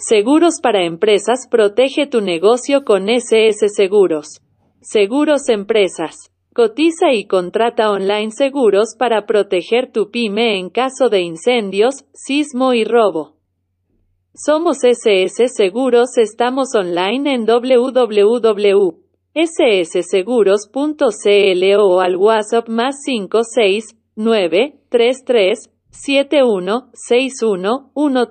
Seguros para empresas protege tu negocio con SS Seguros. Seguros Empresas. Cotiza y contrata online seguros para proteger tu pyme en caso de incendios, sismo y robo. Somos SS Seguros, estamos online en www.ssseguros.cl o al WhatsApp más 569 33 71 61